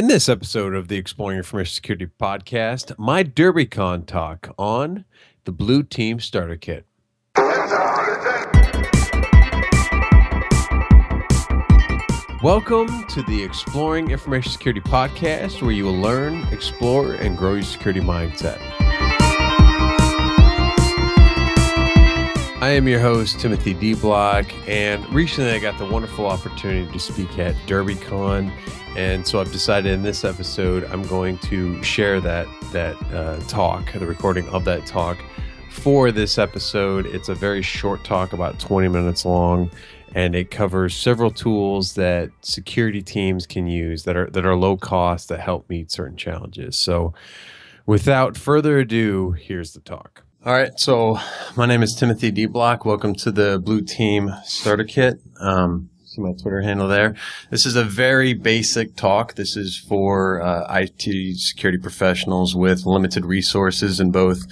In this episode of the Exploring Information Security podcast, my DerbyCon talk on the Blue Team Starter Kit. Welcome to the Exploring Information Security podcast, where you will learn, explore, and grow your security mindset. I am your host, Timothy D. Block, and recently I got the wonderful opportunity to speak at DerbyCon and so I've decided in this episode I'm going to share that that uh, talk, the recording of that talk, for this episode. It's a very short talk, about 20 minutes long, and it covers several tools that security teams can use that are that are low cost that help meet certain challenges. So, without further ado, here's the talk. All right, so my name is Timothy D. Block. Welcome to the Blue Team Starter Kit. Um, see my Twitter handle there. This is a very basic talk. This is for uh, IT security professionals with limited resources in both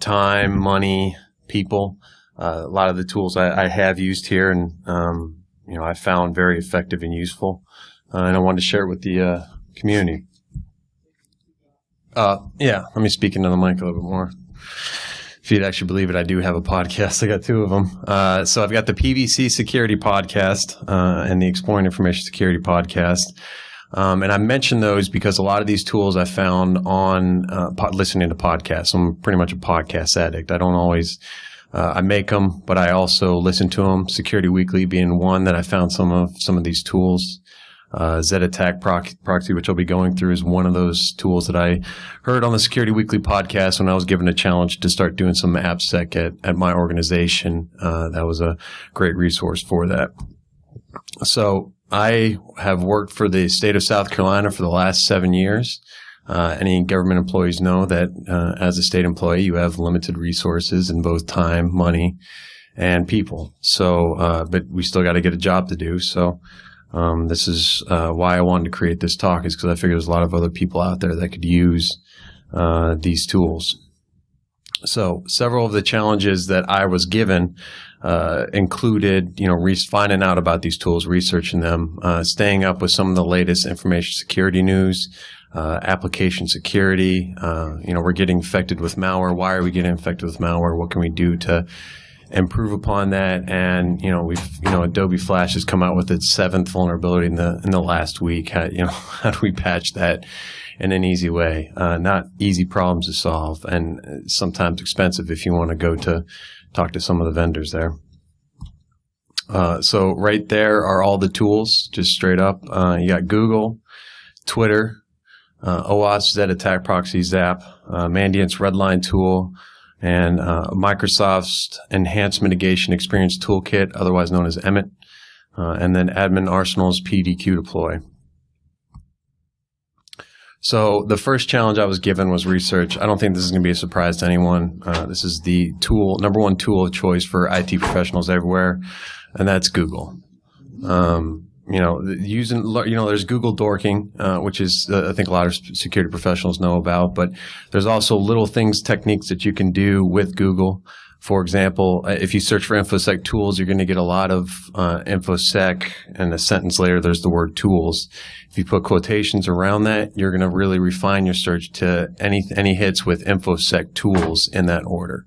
time, money, people. Uh, a lot of the tools I, I have used here, and um, you know, I found very effective and useful, uh, and I wanted to share it with the uh, community. Uh, yeah, let me speak into the mic a little bit more if you'd actually believe it, I do have a podcast. I got two of them. Uh, so I've got the PVC Security Podcast uh, and the Exploring Information Security Podcast. Um, and I mention those because a lot of these tools I found on uh, pod- listening to podcasts. I'm pretty much a podcast addict. I don't always, uh, I make them, but I also listen to them. Security Weekly being one that I found some of some of these tools. Uh, Z-Attack proxy, which I'll be going through, is one of those tools that I heard on the Security Weekly podcast when I was given a challenge to start doing some AppSec at, at my organization. Uh, that was a great resource for that. So I have worked for the state of South Carolina for the last seven years. Uh, any government employees know that uh, as a state employee, you have limited resources in both time, money, and people. So, uh, but we still got to get a job to do. So, um, this is uh, why I wanted to create this talk is because I figured there's a lot of other people out there that could use uh, these tools. So several of the challenges that I was given uh, included, you know, re- finding out about these tools, researching them, uh, staying up with some of the latest information security news, uh, application security. Uh, you know, we're getting infected with malware. Why are we getting infected with malware? What can we do to improve upon that. And you know, we've you know, Adobe Flash has come out with its seventh vulnerability in the in the last week. How, you know, how do we patch that in an easy way? Uh, not easy problems to solve, and sometimes expensive if you want to go to talk to some of the vendors there. Uh, so right there are all the tools, just straight up. Uh, you got Google, Twitter, uh, OWASP, Z-Attack Proxy, Zap, uh, Mandiant's Redline tool, and uh, Microsoft's Enhanced Mitigation Experience Toolkit, otherwise known as EMET, uh, and then Admin Arsenal's PDQ deploy. So the first challenge I was given was research. I don't think this is going to be a surprise to anyone. Uh, this is the tool, number one tool of choice for IT professionals everywhere, and that's Google. Um, you know, using, you know, there's Google dorking, uh, which is, uh, I think a lot of security professionals know about, but there's also little things, techniques that you can do with Google. For example, uh, if you search for InfoSec tools, you're going to get a lot of uh, InfoSec, and a sentence later, there's the word tools. If you put quotations around that, you're going to really refine your search to any any hits with InfoSec tools in that order.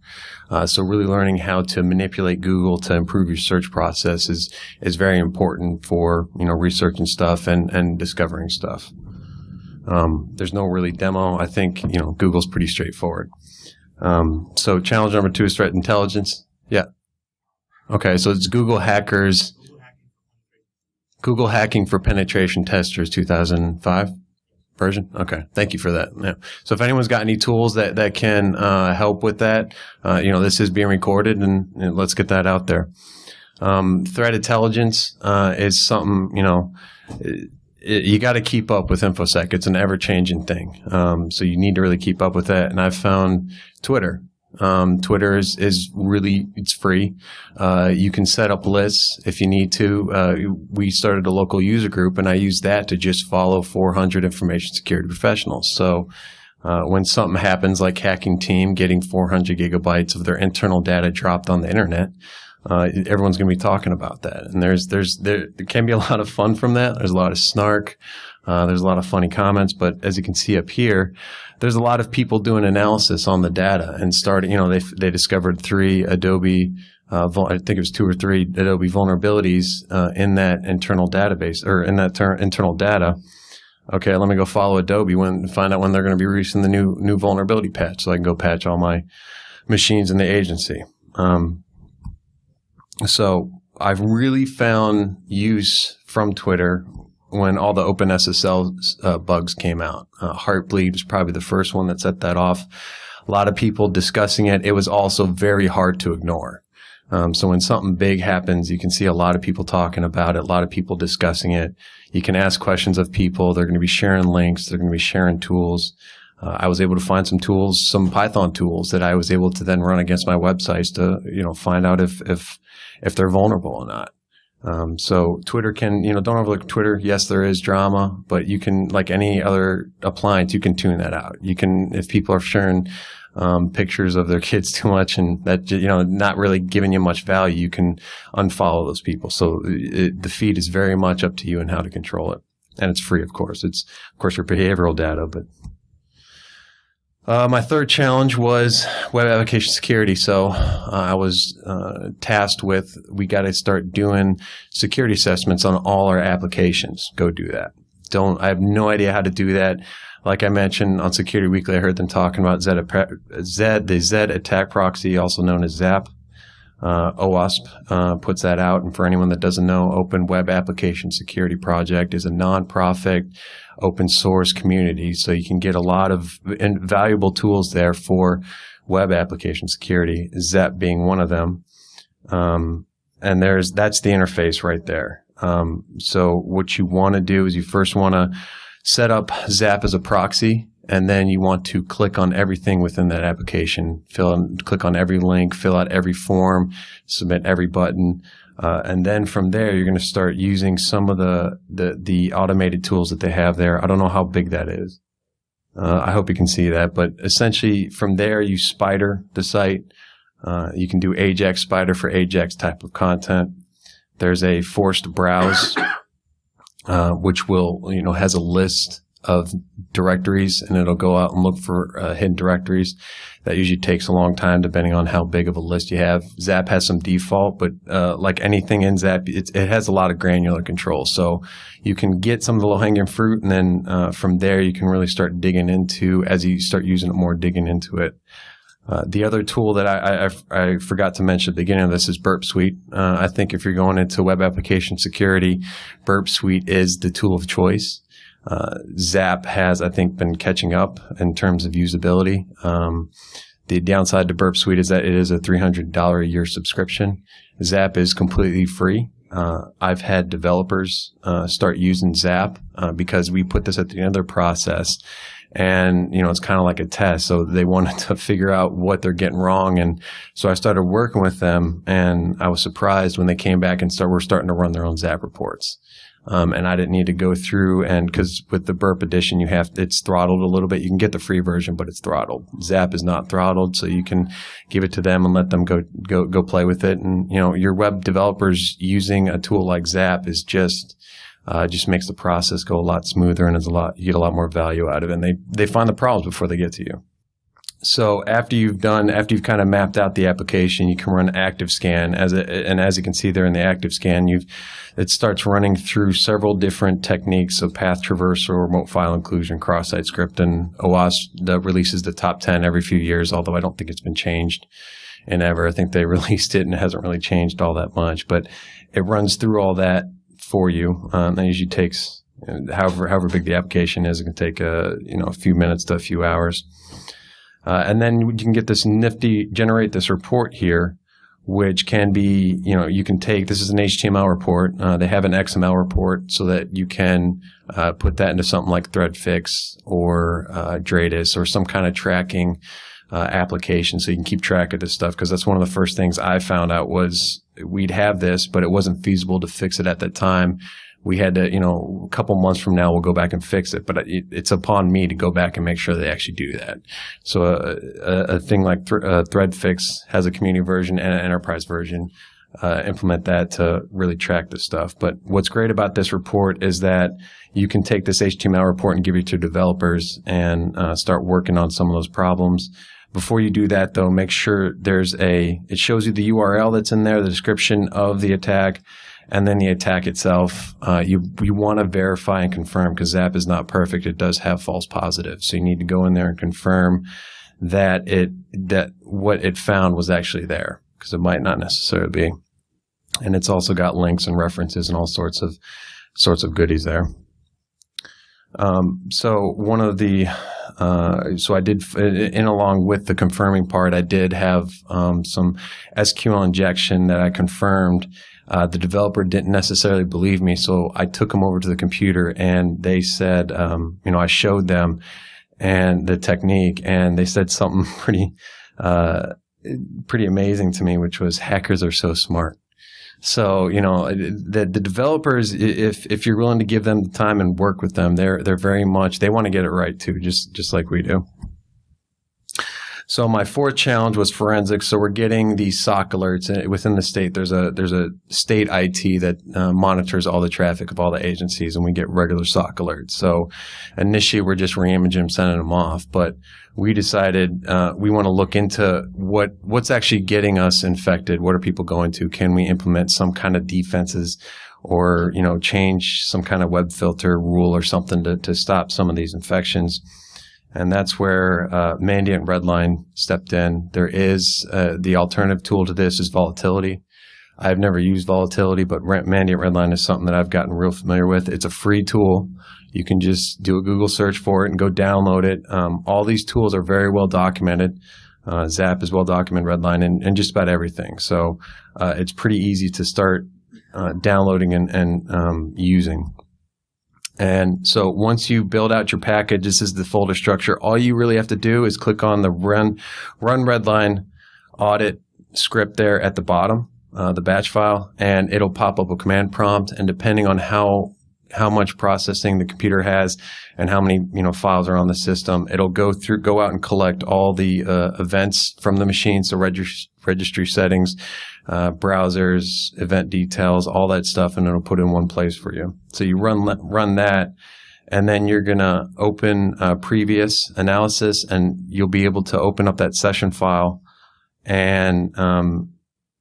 Uh, so really learning how to manipulate Google to improve your search process is, is very important for, you know, researching stuff and, and discovering stuff. Um, there's no really demo. I think, you know, Google's pretty straightforward. Um, so challenge number two is threat intelligence. Yeah. Okay. So it's Google hackers, Google hacking for penetration testers 2005 version? Okay. Thank you for that. Yeah. So if anyone's got any tools that, that can uh, help with that, uh, you know, this is being recorded and, and let's get that out there. Um, threat intelligence uh, is something, you know, it, it, you got to keep up with InfoSec. It's an ever changing thing. Um, so you need to really keep up with that. And I've found Twitter um, Twitter is, is really, it's free. Uh, you can set up lists if you need to. Uh, we started a local user group and I use that to just follow 400 information security professionals. So, uh, when something happens like hacking team getting 400 gigabytes of their internal data dropped on the internet, uh, everyone's going to be talking about that. And there's, there's, there, there, can be a lot of fun from that. There's a lot of snark. Uh, there's a lot of funny comments, but as you can see up here, there's a lot of people doing analysis on the data and starting. You know, they they discovered three Adobe. Uh, I think it was two or three Adobe vulnerabilities uh, in that internal database or in that ter- internal data. Okay, let me go follow Adobe when find out when they're going to be releasing the new new vulnerability patch, so I can go patch all my machines in the agency. Um, so I've really found use from Twitter when all the OpenSSL uh, bugs came out. Uh, Heartbleed was probably the first one that set that off. A lot of people discussing it. It was also very hard to ignore. Um, so when something big happens, you can see a lot of people talking about it, a lot of people discussing it. You can ask questions of people. They're going to be sharing links. They're going to be sharing tools. Uh, I was able to find some tools, some Python tools that I was able to then run against my websites to, you know, find out if, if, if they're vulnerable or not. Um, so Twitter can, you know, don't overlook Twitter. Yes, there is drama, but you can, like any other appliance, you can tune that out. You can, if people are sharing, um, pictures of their kids too much and that, you know, not really giving you much value, you can unfollow those people. So it, the feed is very much up to you and how to control it. And it's free, of course. It's, of course, your behavioral data, but uh, my third challenge was web application security. So uh, I was uh, tasked with we got to start doing security assessments on all our applications. Go do that. Don't I have no idea how to do that. Like I mentioned on Security Weekly, I heard them talking about Z, Z the Z attack proxy, also known as ZAP. Uh, OWASP uh, puts that out. And for anyone that doesn't know, Open Web Application Security Project is a nonprofit open source community. So you can get a lot of valuable tools there for web application security, ZAP being one of them. Um, and there's, that's the interface right there. Um, so what you want to do is you first want to set up ZAP as a proxy and then you want to click on everything within that application, fill in, click on every link, fill out every form, submit every button. Uh, and then from there, you're going to start using some of the, the, the automated tools that they have there. I don't know how big that is. Uh, I hope you can see that, but essentially from there, you spider the site. Uh, you can do Ajax spider for Ajax type of content. There's a forced browse, uh, which will, you know, has a list of directories and it'll go out and look for uh, hidden directories. That usually takes a long time depending on how big of a list you have. Zap has some default, but uh, like anything in Zap, it, it, has a lot of granular control. So you can get some of the low hanging fruit and then uh, from there you can really start digging into, as you start using it more, digging into it. Uh, the other tool that I, I, I, forgot to mention at the beginning of this is Burp Suite. Uh, I think if you're going into web application security, Burp Suite is the tool of choice. Uh, Zap has, I think, been catching up in terms of usability. Um, the downside to Burp Suite is that it is a $300 a year subscription. Zap is completely free. Uh, I've had developers uh, start using Zap uh, because we put this at the end of their process, and you know it's kind of like a test. So they wanted to figure out what they're getting wrong, and so I started working with them, and I was surprised when they came back and start were starting to run their own Zap reports. Um, and I didn't need to go through and because with the burp edition, you have, it's throttled a little bit. You can get the free version, but it's throttled. Zap is not throttled. So you can give it to them and let them go, go, go play with it. And, you know, your web developers using a tool like Zap is just, uh, just makes the process go a lot smoother and is a lot, you get a lot more value out of it. And they, they find the problems before they get to you. So after you've done, after you've kind of mapped out the application, you can run active scan as a, and as you can see there in the active scan, you've, it starts running through several different techniques of path traversal, remote file inclusion, cross-site script, and OWASP that releases the top 10 every few years, although I don't think it's been changed in ever. I think they released it and it hasn't really changed all that much, but it runs through all that for you. Um, that usually takes, however, however big the application is, it can take a, you know, a few minutes to a few hours. Uh, and then you can get this nifty, generate this report here, which can be, you know, you can take, this is an HTML report. Uh, they have an XML report so that you can uh, put that into something like ThreadFix or uh, Dradis or some kind of tracking uh, application so you can keep track of this stuff. Cause that's one of the first things I found out was we'd have this, but it wasn't feasible to fix it at that time we had to, you know, a couple months from now, we'll go back and fix it. But it, it's upon me to go back and make sure they actually do that. So uh, a, a, thing like th- uh, ThreadFix has a community version and an enterprise version. uh, implement that to really track this stuff. But what's great about this report is that you can take this HTML report and give it to developers and uh, start working on some of those problems. Before you do that, though, make sure there's a, it shows you the URL that's in there, the description of the attack, and then the attack itself. Uh, you, you want to verify and confirm because Zap is not perfect. It does have false positives. So you need to go in there and confirm that it, that what it found was actually there because it might not necessarily be. And it's also got links and references and all sorts of, sorts of goodies there. Um, so one of the uh, so I did, in along with the confirming part, I did have um, some SQL injection that I confirmed. Uh, the developer didn't necessarily believe me, so I took them over to the computer and they said, um, you know, I showed them and the technique, and they said something pretty, uh, pretty amazing to me, which was hackers are so smart. So you know the the developers, if if you're willing to give them the time and work with them, they're they're very much they want to get it right too, just just like we do. So my fourth challenge was forensics. So we're getting these SOC alerts within the state. There's a there's a state IT that uh, monitors all the traffic of all the agencies, and we get regular SOC alerts. So initially we're just reimaging them, sending them off, but we decided uh, we want to look into what what's actually getting us infected. What are people going to? Can we implement some kind of defenses? Or, you know, change some kind of web filter rule or something to, to stop some of these infections. And that's where uh, Mandiant Redline stepped in. There is uh, the alternative tool to this is volatility. I've never used volatility, but Mandiant Redline is something that I've gotten real familiar with. It's a free tool. You can just do a Google search for it and go download it. Um, all these tools are very well documented. Uh, Zap is well documented, Redline, and, and just about everything. So uh, it's pretty easy to start uh, downloading and, and um, using. And so once you build out your package, this is the folder structure. All you really have to do is click on the run, run redline audit script there at the bottom, uh, the batch file, and it'll pop up a command prompt. And depending on how, how much processing the computer has and how many, you know, files are on the system, it'll go through, go out and collect all the, uh, events from the machine. So registry, registry settings, uh, browsers, event details, all that stuff, and it'll put in one place for you. So you run run that, and then you're gonna open uh, previous analysis, and you'll be able to open up that session file, and um,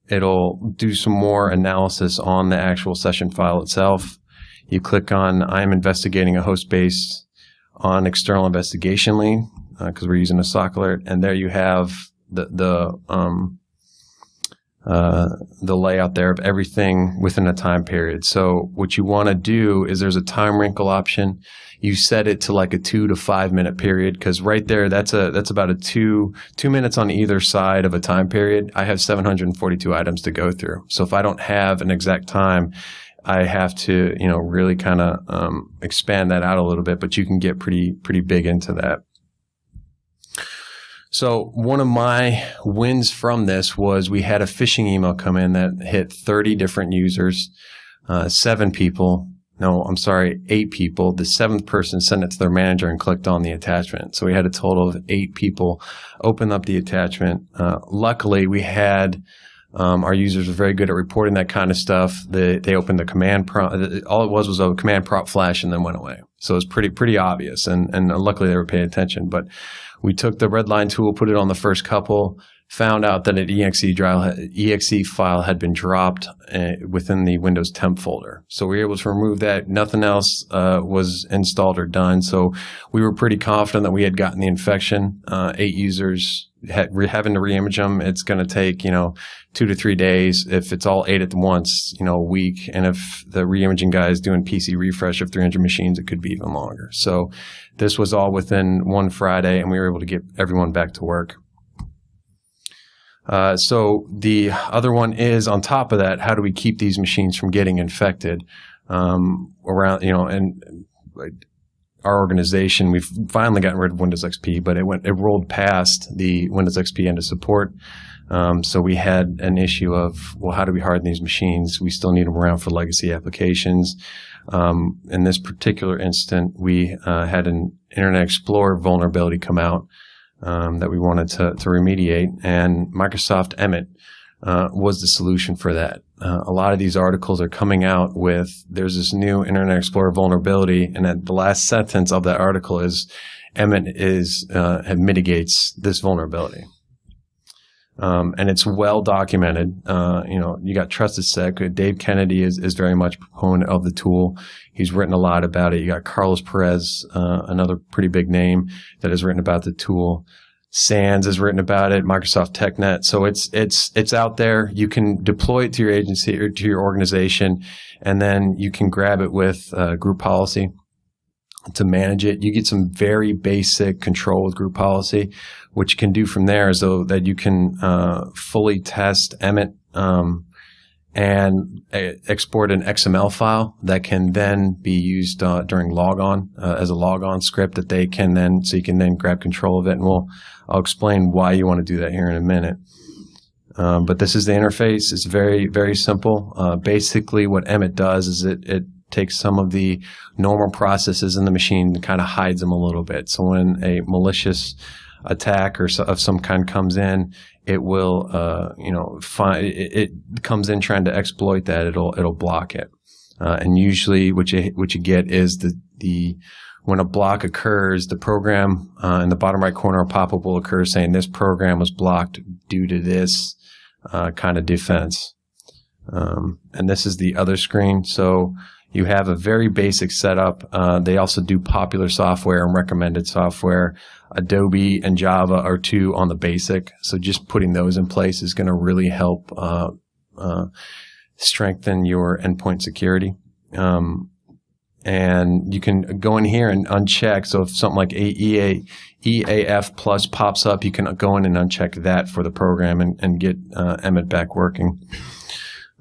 it'll do some more analysis on the actual session file itself. You click on I'm investigating a host based on external investigation lien because uh, we're using a SOC alert, and there you have the the um, uh, the layout there of everything within a time period. So what you want to do is there's a time wrinkle option. You set it to like a two to five minute period because right there that's a that's about a two two minutes on either side of a time period. I have 742 items to go through. So if I don't have an exact time, I have to you know really kind of um, expand that out a little bit. But you can get pretty pretty big into that. So one of my wins from this was we had a phishing email come in that hit 30 different users, uh, seven people. No, I'm sorry, eight people. The seventh person sent it to their manager and clicked on the attachment. So we had a total of eight people open up the attachment. Uh, luckily, we had um, our users are very good at reporting that kind of stuff. They, they opened the command prompt. All it was was a command prompt flash and then went away. So it was pretty pretty obvious. And and luckily they were paying attention. But we took the redline tool, put it on the first couple, found out that an exe, drive, exe file had been dropped uh, within the Windows temp folder. So we were able to remove that. Nothing else uh, was installed or done. So we were pretty confident that we had gotten the infection. Uh, eight users had, having to reimage them. It's going to take, you know, two to three days. If it's all eight at once, you know, a week. And if the reimaging guy is doing PC refresh of 300 machines, it could be even longer. So this was all within one Friday and we were able to get everyone back to work. Uh, so the other one is on top of that, how do we keep these machines from getting infected? Um, around, you know, and our organization, we've finally gotten rid of Windows XP, but it went, it rolled past the Windows XP end of support. Um, so we had an issue of, well, how do we harden these machines? We still need them around for legacy applications. Um, in this particular instant, we uh, had an Internet Explorer vulnerability come out um, that we wanted to, to remediate. And Microsoft EMET uh, was the solution for that. Uh, a lot of these articles are coming out with there's this new Internet Explorer vulnerability, and at the last sentence of that article is EMET is uh, mitigates this vulnerability. Um, and it's well documented. Uh, you know, you got TrustedSec. Dave Kennedy is, is very much a proponent of the tool. He's written a lot about it. You got Carlos Perez, uh, another pretty big name that has written about the tool. SANS has written about it. Microsoft TechNet. So it's it's it's out there. You can deploy it to your agency or to your organization, and then you can grab it with uh, group policy to manage it. You get some very basic control with group policy. What you can do from there is though that you can uh, fully test EMET um, and uh, export an XML file that can then be used uh, during logon uh, as a logon script that they can then so you can then grab control of it. And we'll I'll explain why you want to do that here in a minute. Um, but this is the interface. It's very very simple. Uh, basically, what EMET does is it it takes some of the normal processes in the machine and kind of hides them a little bit. So when a malicious attack or so, of some kind comes in, it will, uh, you know, find it, it, comes in trying to exploit that. It'll it'll block it, uh, and usually what you what you get is the the when a block occurs, the program uh, in the bottom right corner, a pop-up will occur saying this program was blocked due to this uh, kind of defense. Um, and this is the other screen. So you have a very basic setup. Uh, they also do popular software and recommended software. Adobe and Java are two on the basic. So just putting those in place is going to really help uh, uh, strengthen your endpoint security. Um, and you can go in here and uncheck. So if something like EA, EAF plus pops up, you can go in and uncheck that for the program and, and get uh, EMET back working.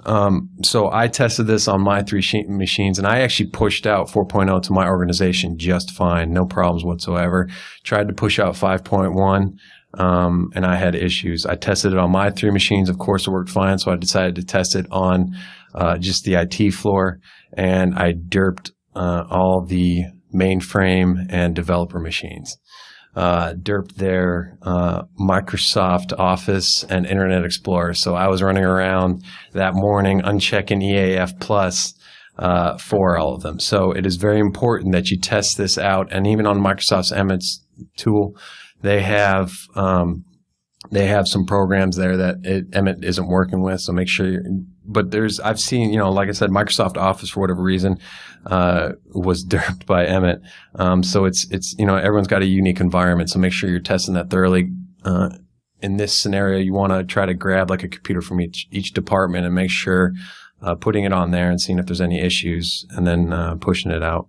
Um, so I tested this on my three machines and I actually pushed out 4.0 to my organization just fine. No problems whatsoever. Tried to push out 5.1. Um, and I had issues. I tested it on my three machines. Of course, it worked fine. So I decided to test it on, uh, just the IT floor and I derped, uh, all the mainframe and developer machines uh, derped their uh, Microsoft Office and Internet Explorer. So I was running around that morning unchecking EAF Plus uh, for all of them. So it is very important that you test this out. And even on Microsoft's EMET's tool, they have um, they have some programs there that it, EMET isn't working with. So make sure. But there's I've seen you know like I said Microsoft Office for whatever reason uh, was derped by EMET, Um, so it's it's you know everyone's got a unique environment. So make sure you're testing that thoroughly. Uh, in this scenario, you want to try to grab like a computer from each each department and make sure uh, putting it on there and seeing if there's any issues, and then uh, pushing it out.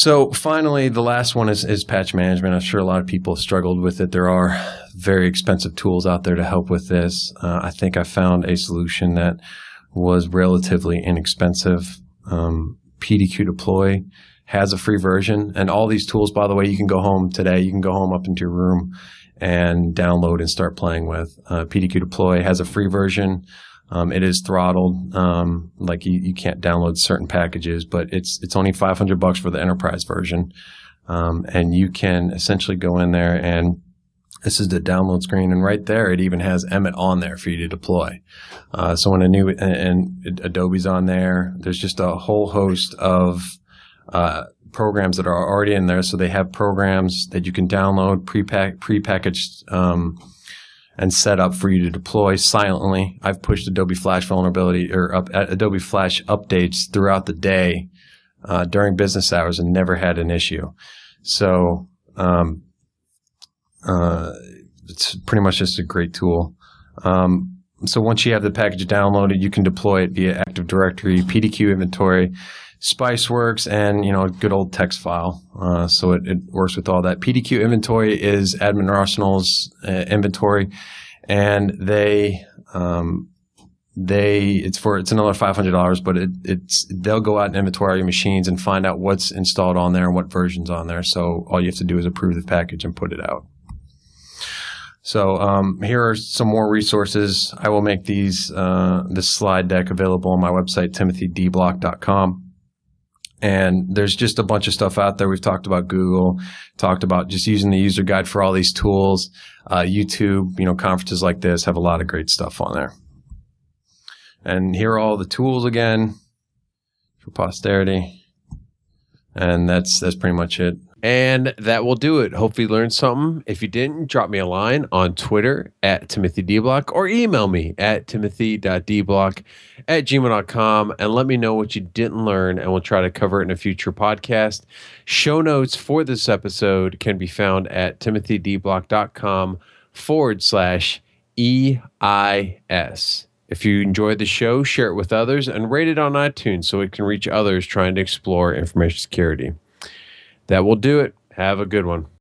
So finally, the last one is, is patch management. I'm sure a lot of people have struggled with it. There are very expensive tools out there to help with this. Uh, I think I found a solution that was relatively inexpensive. Um, PDQ deploy has a free version and all these tools, by the way, you can go home today. You can go home up into your room and download and start playing with. Uh, PDQ deploy has a free version. Um, it is throttled. Um, like you, you can't download certain packages, but it's it's only 500 bucks for the enterprise version, um, and you can essentially go in there and this is the download screen, and right there it even has EMET on there for you to deploy. Uh, so when a new and, and, Adobe's on there, there's just a whole host of uh, programs that are already in there. So they have programs that you can download pre-pack, prepackaged um, and set up for you to deploy silently. I've pushed Adobe Flash vulnerability or up, Adobe Flash updates throughout the day uh, during business hours and never had an issue. So um, uh, it's pretty much just a great tool. Um, so once you have the package downloaded, you can deploy it via Active Directory, PDQ inventory, Spiceworks, and you know a good old text file. Uh, so it, it, works with all that. PDQ inventory is Admin Arsenal's uh, inventory, and they um, they it's for it's another five hundred dollars, but it, it's they'll go out and inventory your machines and find out what's installed on there and what versions on there. So all you have to do is approve the package and put it out. So um, here are some more resources. I will make these uh, this slide deck available on my website timothydblock.com And there's just a bunch of stuff out there. We've talked about Google, talked about just using the user guide for all these tools. Uh, YouTube, you know, conferences like this have a lot of great stuff on there. And here are all the tools again for posterity. And that's that's pretty much it. And that will do it. Hopefully, you learned something. If you didn't, drop me a line on Twitter at Timothy DBlock or email me at timothy.dblock at gmail.com and let me know what you didn't learn, and we'll try to cover it in a future podcast. Show notes for this episode can be found at timothydblock.com forward slash EIS. If you enjoyed the show, share it with others and rate it on iTunes so it can reach others trying to explore information security. That will do it. Have a good one.